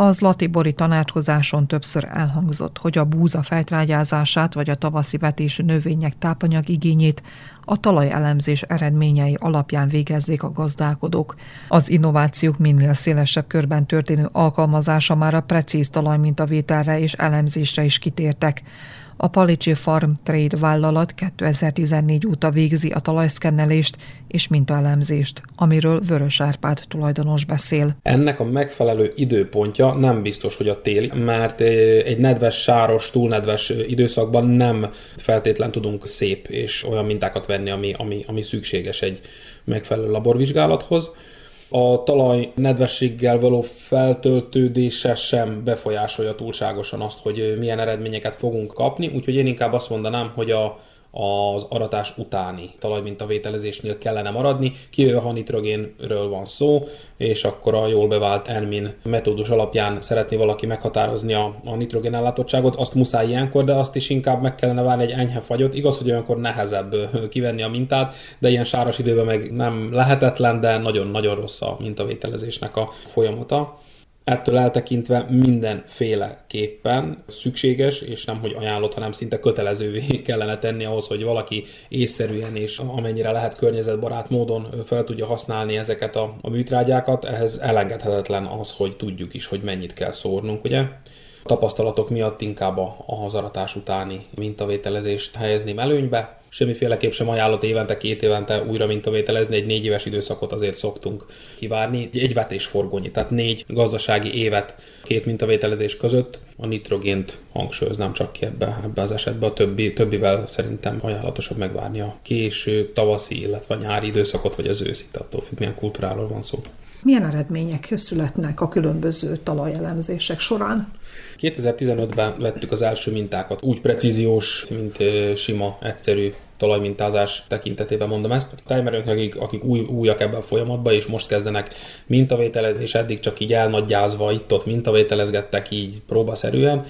Az Latibori tanácskozáson többször elhangzott, hogy a búza fejtrágyázását vagy a tavaszi vetésű növények tápanyag igényét a talajelemzés eredményei alapján végezzék a gazdálkodók. Az innovációk minél szélesebb körben történő alkalmazása már a precíz talajmintavételre és elemzésre is kitértek. A Palicsi Farm Trade vállalat 2014 óta végzi a talajszkennelést és mintaelemzést, amiről Vörös Árpád tulajdonos beszél. Ennek a megfelelő időpontja nem biztos, hogy a téli, mert egy nedves, sáros, túlnedves időszakban nem feltétlen tudunk szép és olyan mintákat venni, ami, ami, ami szükséges egy megfelelő laborvizsgálathoz a talaj nedvességgel való feltöltődése sem befolyásolja túlságosan azt, hogy milyen eredményeket fogunk kapni, úgyhogy én inkább azt mondanám, hogy a az aratás utáni talajmintavételezésnél kellene maradni, kivéve ha nitrogénről van szó, és akkor a jól bevált Enmin metódus alapján szeretné valaki meghatározni a, a nitrogén ellátottságot, azt muszáj ilyenkor, de azt is inkább meg kellene várni egy enyhe fagyot. Igaz, hogy olyankor nehezebb kivenni a mintát, de ilyen sáros időben meg nem lehetetlen, de nagyon-nagyon rossz a mintavételezésnek a folyamata. Ettől eltekintve mindenféleképpen szükséges, és nem hogy ajánlott, hanem szinte kötelezővé kellene tenni ahhoz, hogy valaki észszerűen és amennyire lehet környezetbarát módon fel tudja használni ezeket a, a műtrágyákat. Ehhez elengedhetetlen az, hogy tudjuk is, hogy mennyit kell szórnunk, ugye? A tapasztalatok miatt inkább az aratás utáni mintavételezést helyezném előnybe, semmiféleképp sem ajánlott évente, két évente újra mintavételezni, egy négy éves időszakot azért szoktunk kivárni. Egy vetésforgónyi, tehát négy gazdasági évet két mintavételezés között a nitrogént hangsúlyoznám csak ki ebbe, ebbe az esetben. A többi, többivel szerintem ajánlatosabb megvárni a késő, tavaszi, illetve a nyári időszakot, vagy az őszit, attól függ, milyen kultúráról van szó. Milyen eredmények születnek a különböző talajelemzések során? 2015-ben vettük az első mintákat, úgy precíziós, mint sima, egyszerű talajmintázás tekintetében mondom ezt. A tájmerőknek, akik, akik új, újak ebben a folyamatban, és most kezdenek mintavételezés, eddig csak így elnagyázva itt-ott mintavételezgettek így próbaszerűen,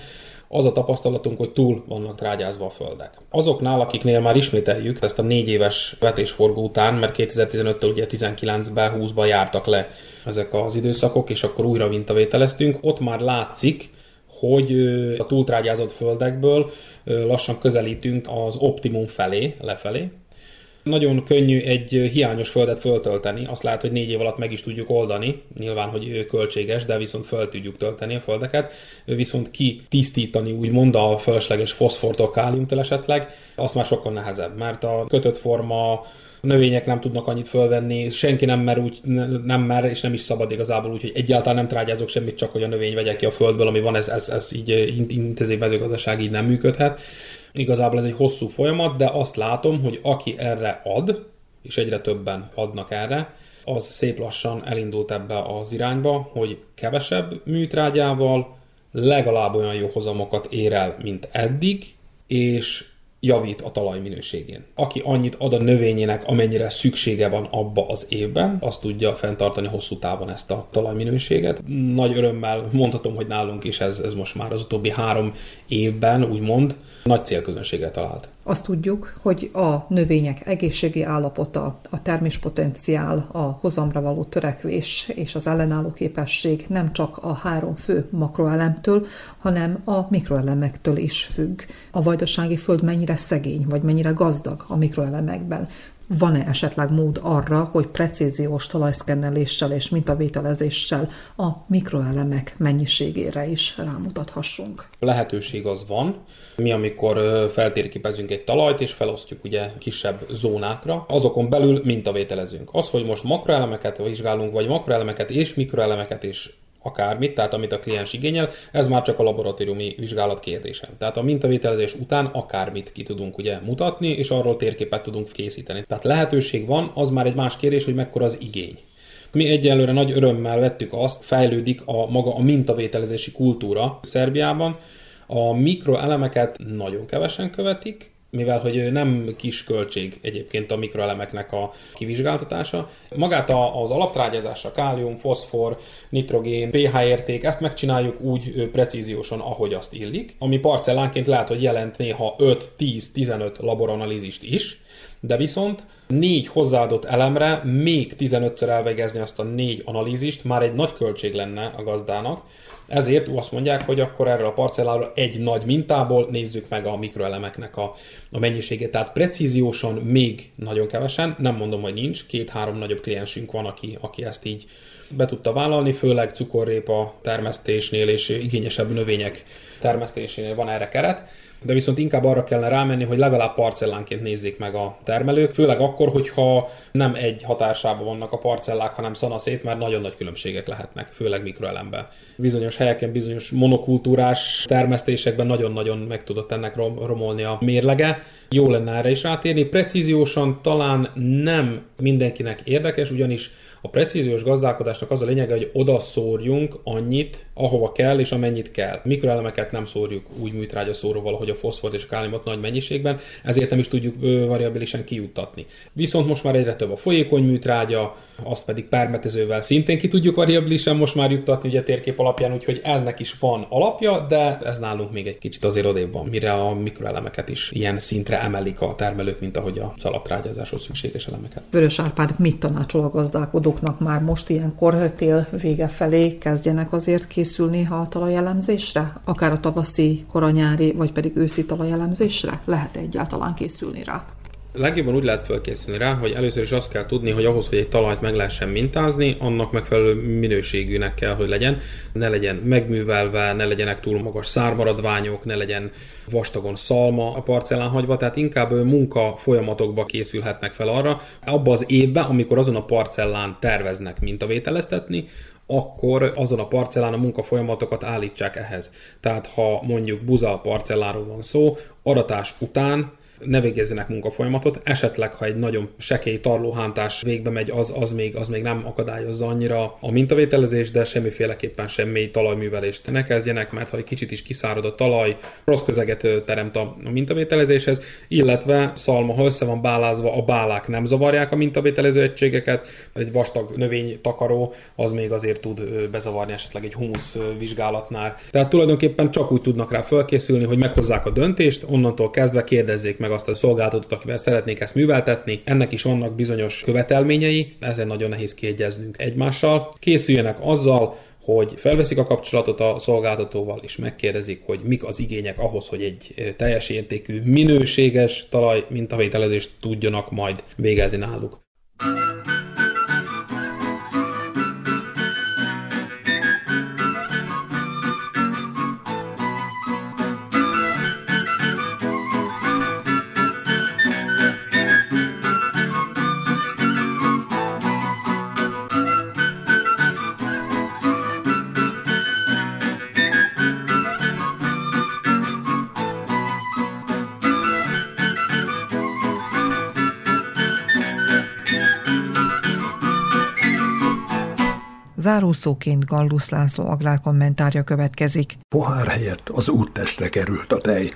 az a tapasztalatunk, hogy túl vannak trágyázva a földek. Azoknál, akiknél már ismételjük ezt a négy éves vetésforgó után, mert 2015-től ugye 19-ben, 20-ban jártak le ezek az időszakok, és akkor újra mintavételeztünk, ott már látszik, hogy a túltrágyázott földekből lassan közelítünk az optimum felé, lefelé, nagyon könnyű egy hiányos földet föltölteni, azt lehet, hogy négy év alatt meg is tudjuk oldani, nyilván, hogy költséges, de viszont föl tudjuk tölteni a földeket, viszont ki tisztítani úgymond a fölösleges foszfortól, káliumtól esetleg, az már sokkal nehezebb, mert a kötött forma növények nem tudnak annyit fölvenni, senki nem mer, úgy, nem mer és nem is szabad igazából, úgyhogy egyáltalán nem trágyázok semmit, csak hogy a növény vegye ki a földből, ami van, ez, ez, ez így intenzív mezőgazdaság így nem működhet. Igazából ez egy hosszú folyamat, de azt látom, hogy aki erre ad, és egyre többen adnak erre, az szép lassan elindult ebbe az irányba, hogy kevesebb műtrágyával legalább olyan jó hozamokat ér el, mint eddig, és javít a talaj minőségén. Aki annyit ad a növényének, amennyire szüksége van abba az évben, azt tudja fenntartani hosszú távon ezt a talajminőséget. Nagy örömmel mondhatom, hogy nálunk is ez, ez most már az utóbbi három évben, úgymond, nagy célközönségre talált. Azt tudjuk, hogy a növények egészségi állapota, a terméspotenciál, a hozamra való törekvés és az ellenálló képesség nem csak a három fő makroelemtől, hanem a mikroelemektől is függ. A vajdasági föld mennyire szegény, vagy mennyire gazdag a mikroelemekben. Van-e esetleg mód arra, hogy precíziós talajszkenneléssel és mintavételezéssel a mikroelemek mennyiségére is rámutathassunk? Lehetőség az van. Mi, amikor feltérképezünk egy talajt, és felosztjuk ugye kisebb zónákra, azokon belül mintavételezünk. Az, hogy most makroelemeket vizsgálunk, vagy makroelemeket és mikroelemeket is akármit, tehát amit a kliens igényel, ez már csak a laboratóriumi vizsgálat kérdése. Tehát a mintavételezés után akármit ki tudunk ugye mutatni, és arról térképet tudunk készíteni. Tehát lehetőség van, az már egy más kérdés, hogy mekkora az igény. Mi egyelőre nagy örömmel vettük azt, fejlődik a maga a mintavételezési kultúra Szerbiában. A mikroelemeket nagyon kevesen követik, mivel hogy nem kis költség egyébként a mikroelemeknek a kivizsgáltatása. Magát az alaptrágyázásra, kálium, foszfor, nitrogén, pH érték, ezt megcsináljuk úgy precíziósan, ahogy azt illik, ami parcellánként lehet, hogy jelent néha 5, 10, 15 laboranalízist is, de viszont négy hozzáadott elemre még 15-ször elvégezni azt a négy analízist már egy nagy költség lenne a gazdának, ezért azt mondják, hogy akkor erről a parcelláról egy nagy mintából nézzük meg a mikroelemeknek a, a mennyiségét. Tehát precíziósan még nagyon kevesen, nem mondom, hogy nincs, két-három nagyobb kliensünk van, aki, aki ezt így be tudta vállalni, főleg cukorrépa termesztésnél és igényesebb növények termesztésénél van erre keret de viszont inkább arra kellene rámenni, hogy legalább parcellánként nézzék meg a termelők, főleg akkor, hogyha nem egy hatásában vannak a parcellák, hanem szanaszét, mert nagyon nagy különbségek lehetnek, főleg mikroelemben. Bizonyos helyeken, bizonyos monokultúrás termesztésekben nagyon-nagyon meg tudott ennek romolni a mérlege. Jó lenne erre is rátérni. Precíziósan talán nem mindenkinek érdekes, ugyanis a precíziós gazdálkodásnak az a lényege, hogy oda szórjunk annyit, ahova kell és amennyit kell. Mikroelemeket nem szórjuk úgy műtrágya szóróval, hogy a foszfor és a káliumot nagy mennyiségben, ezért nem is tudjuk variabilisen kijuttatni. Viszont most már egyre több a folyékony műtrágya, azt pedig permetezővel szintén ki tudjuk variabilisen most már juttatni ugye térkép alapján, úgyhogy ennek is van alapja, de ez nálunk még egy kicsit azért odébb van, mire a mikroelemeket is ilyen szintre emelik a termelők, mint ahogy a szalaptrágyázáshoz szükséges elemeket. Vörös Árpád mit tanácsol a gazdálkodóknak már most ilyenkor tél vége felé kezdjenek azért készülni a talajelemzésre? Akár a tavaszi, koranyári, vagy pedig őszi talajelemzésre? Lehet egyáltalán készülni rá? Legjobban úgy lehet felkészülni rá, hogy először is azt kell tudni, hogy ahhoz, hogy egy talajt meg lehessen mintázni, annak megfelelő minőségűnek kell, hogy legyen. Ne legyen megművelve, ne legyenek túl magas szármaradványok, ne legyen vastagon szalma a parcellán hagyva, tehát inkább munka folyamatokba készülhetnek fel arra. Abba az évben, amikor azon a parcellán terveznek mintavételeztetni, akkor azon a parcellán a munkafolyamatokat állítsák ehhez. Tehát ha mondjuk buza parcelláról van szó, aratás után ne végezzenek munkafolyamatot, esetleg ha egy nagyon sekély tarlóhántás végbe megy, az, az, még, az még nem akadályozza annyira a mintavételezést, de semmiféleképpen semmi talajművelést ne kezdjenek, mert ha egy kicsit is kiszárad a talaj, rossz közeget teremt a, a mintavételezéshez, illetve szalma, ha össze van bálázva, a bálák nem zavarják a mintavételező egységeket, egy vastag növény takaró, az még azért tud bezavarni esetleg egy humusz vizsgálatnál. Tehát tulajdonképpen csak úgy tudnak rá felkészülni, hogy meghozzák a döntést, onnantól kezdve kérdezzék meg meg azt a szolgáltatót, akivel szeretnék ezt műveltetni. Ennek is vannak bizonyos követelményei, ezen nagyon nehéz kiegyeznünk egymással. Készüljenek azzal, hogy felveszik a kapcsolatot a szolgáltatóval, és megkérdezik, hogy mik az igények ahhoz, hogy egy teljes értékű, minőséges talaj mintavételezést tudjanak majd végezni náluk. Zárószóként Gallusz László agrárkommentárja következik. Pohár helyett az úttestre került a tej.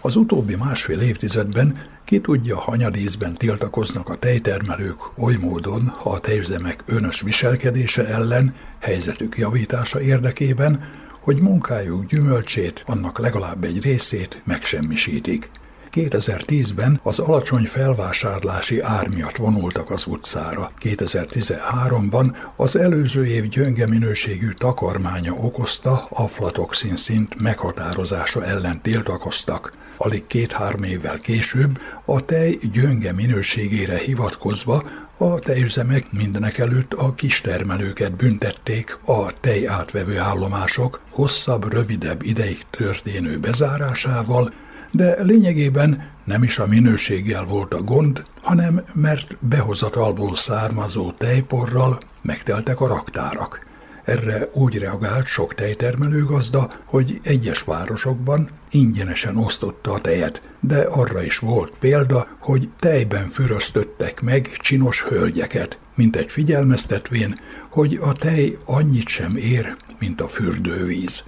Az utóbbi másfél évtizedben ki tudja, hanyadízben tiltakoznak a tejtermelők oly módon, ha a tejüzemek önös viselkedése ellen, helyzetük javítása érdekében, hogy munkájuk gyümölcsét, annak legalább egy részét megsemmisítik. 2010-ben az alacsony felvásárlási ár miatt vonultak az utcára. 2013-ban az előző év gyönge minőségű takarmánya okozta aflatoxin szint meghatározása ellen tiltakoztak. Alig két-három évvel később a tej gyönge minőségére hivatkozva a tejüzemek mindenek előtt a kistermelőket büntették a tej átvevő állomások hosszabb, rövidebb ideig történő bezárásával, de lényegében nem is a minőséggel volt a gond, hanem mert behozatalból származó tejporral megteltek a raktárak. Erre úgy reagált sok tejtermelő gazda, hogy egyes városokban ingyenesen osztotta a tejet, de arra is volt példa, hogy tejben füröztöttek meg csinos hölgyeket, mint egy figyelmeztetvén, hogy a tej annyit sem ér, mint a fürdővíz.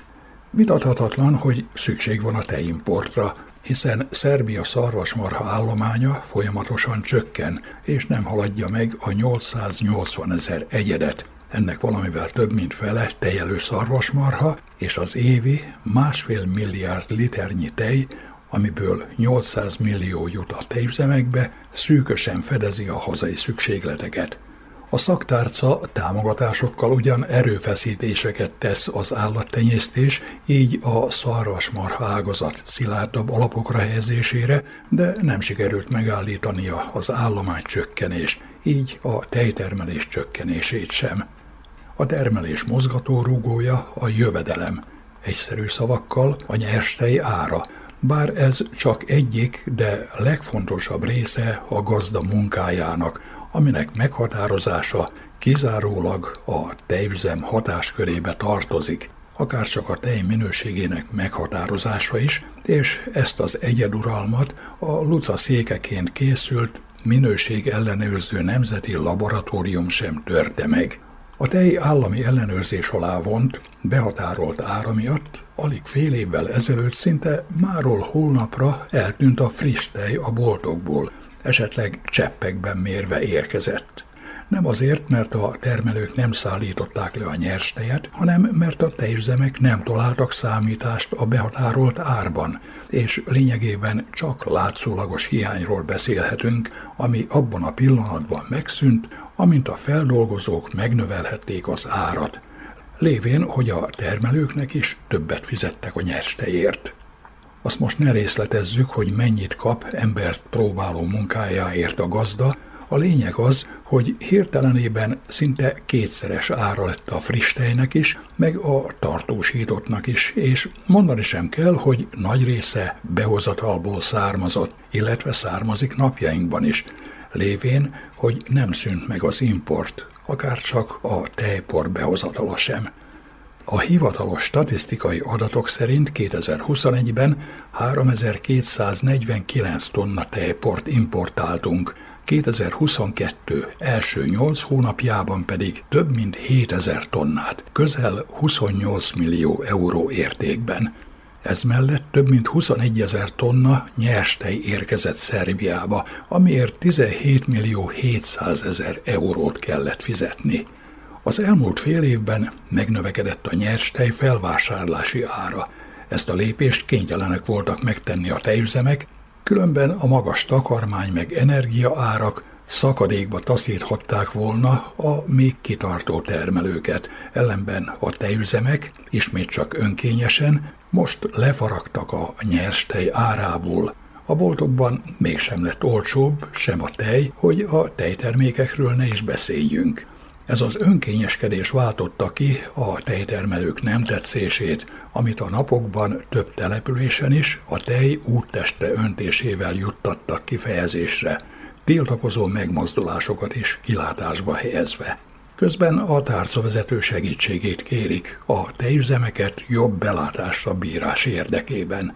Vitathatatlan, hogy szükség van a tejimportra, hiszen Szerbia szarvasmarha állománya folyamatosan csökken, és nem haladja meg a 880 ezer egyedet. Ennek valamivel több, mint fele tejelő szarvasmarha, és az évi másfél milliárd liternyi tej, amiből 800 millió jut a tejüzemekbe, szűkösen fedezi a hazai szükségleteket. A szaktárca támogatásokkal ugyan erőfeszítéseket tesz az állattenyésztés, így a szarvasmarha ágazat szilárdabb alapokra helyezésére, de nem sikerült megállítania az állomány csökkenést, így a tejtermelés csökkenését sem. A termelés mozgatórugója a jövedelem, egyszerű szavakkal a nyerstej ára, bár ez csak egyik, de legfontosabb része a gazda munkájának, aminek meghatározása kizárólag a tejüzem hatáskörébe tartozik, akár csak a tej minőségének meghatározása is, és ezt az egyeduralmat a Luca székeként készült minőség ellenőrző nemzeti laboratórium sem törte meg. A tej állami ellenőrzés alá vont, behatárolt ára miatt alig fél évvel ezelőtt szinte máról holnapra eltűnt a friss tej a boltokból, esetleg cseppekben mérve érkezett. Nem azért, mert a termelők nem szállították le a nyers tejet, hanem mert a tejüzemek nem találtak számítást a behatárolt árban, és lényegében csak látszólagos hiányról beszélhetünk, ami abban a pillanatban megszűnt, amint a feldolgozók megnövelhették az árat, lévén, hogy a termelőknek is többet fizettek a nyers tejért. Azt most ne részletezzük, hogy mennyit kap embert próbáló munkájáért a gazda, a lényeg az, hogy hirtelenében szinte kétszeres ára lett a friss is, meg a tartósítottnak is, és mondani sem kell, hogy nagy része behozatalból származott, illetve származik napjainkban is, lévén, hogy nem szűnt meg az import, akár csak a tejpor behozatala sem. A hivatalos statisztikai adatok szerint 2021-ben 3249 tonna tejport importáltunk, 2022 első 8 hónapjában pedig több mint 7000 tonnát, közel 28 millió euró értékben. Ez mellett több mint 21 ezer tonna nyerstej érkezett Szerbiába, amiért 17 millió 700 ezer eurót kellett fizetni. Az elmúlt fél évben megnövekedett a nyerstej felvásárlási ára. Ezt a lépést kénytelenek voltak megtenni a tejüzemek, Különben a magas takarmány meg energiaárak szakadékba taszíthatták volna a még kitartó termelőket, ellenben a tejüzemek ismét csak önkényesen most lefaragtak a nyers tej árából. A boltokban mégsem lett olcsóbb sem a tej, hogy a tejtermékekről ne is beszéljünk. Ez az önkényeskedés váltotta ki a tejtermelők nem tetszését, amit a napokban több településen is a tej útteste öntésével juttattak kifejezésre, tiltakozó megmozdulásokat is kilátásba helyezve. Közben a tárcavezető segítségét kérik a tejüzemeket jobb belátásra bírás érdekében.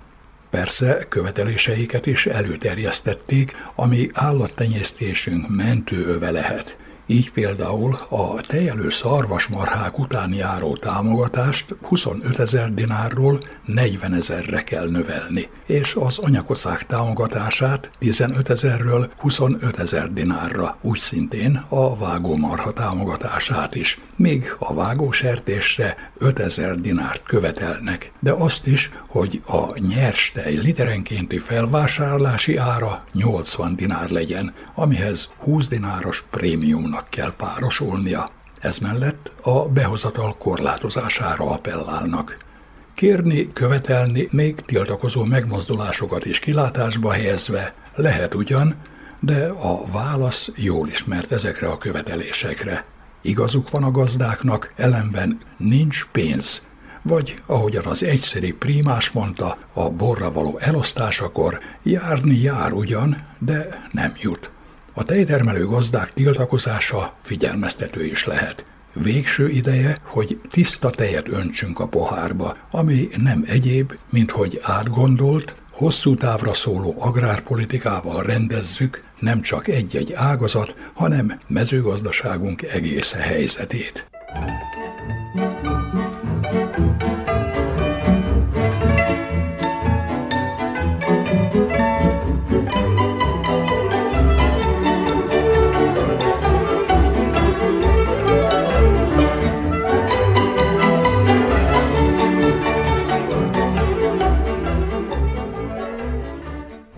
Persze követeléseiket is előterjesztették, ami állattenyésztésünk mentőöve lehet – így például a tejelő szarvasmarhák után járó támogatást 25 ezer dinárról 40 ezerre kell növelni, és az anyakoszák támogatását 15 ezerről 25 ezer dinárra, úgy szintén a vágómarha támogatását is. Még a vágósertésre 5 ezer dinárt követelnek, de azt is, hogy a nyers tej literenkénti felvásárlási ára 80 dinár legyen, amihez 20 dináros prémiumnak annak kell párosulnia. Ez mellett a behozatal korlátozására appellálnak. Kérni, követelni, még tiltakozó megmozdulásokat is kilátásba helyezve lehet ugyan, de a válasz jól ismert ezekre a követelésekre. Igazuk van a gazdáknak, ellenben nincs pénz, vagy ahogyan az egyszerű prímás mondta, a borra való elosztásakor járni jár ugyan, de nem jut. A tejtermelő gazdák tiltakozása figyelmeztető is lehet. Végső ideje, hogy tiszta tejet öntsünk a pohárba, ami nem egyéb, mint hogy átgondolt, hosszú távra szóló agrárpolitikával rendezzük nem csak egy-egy ágazat, hanem mezőgazdaságunk egész helyzetét.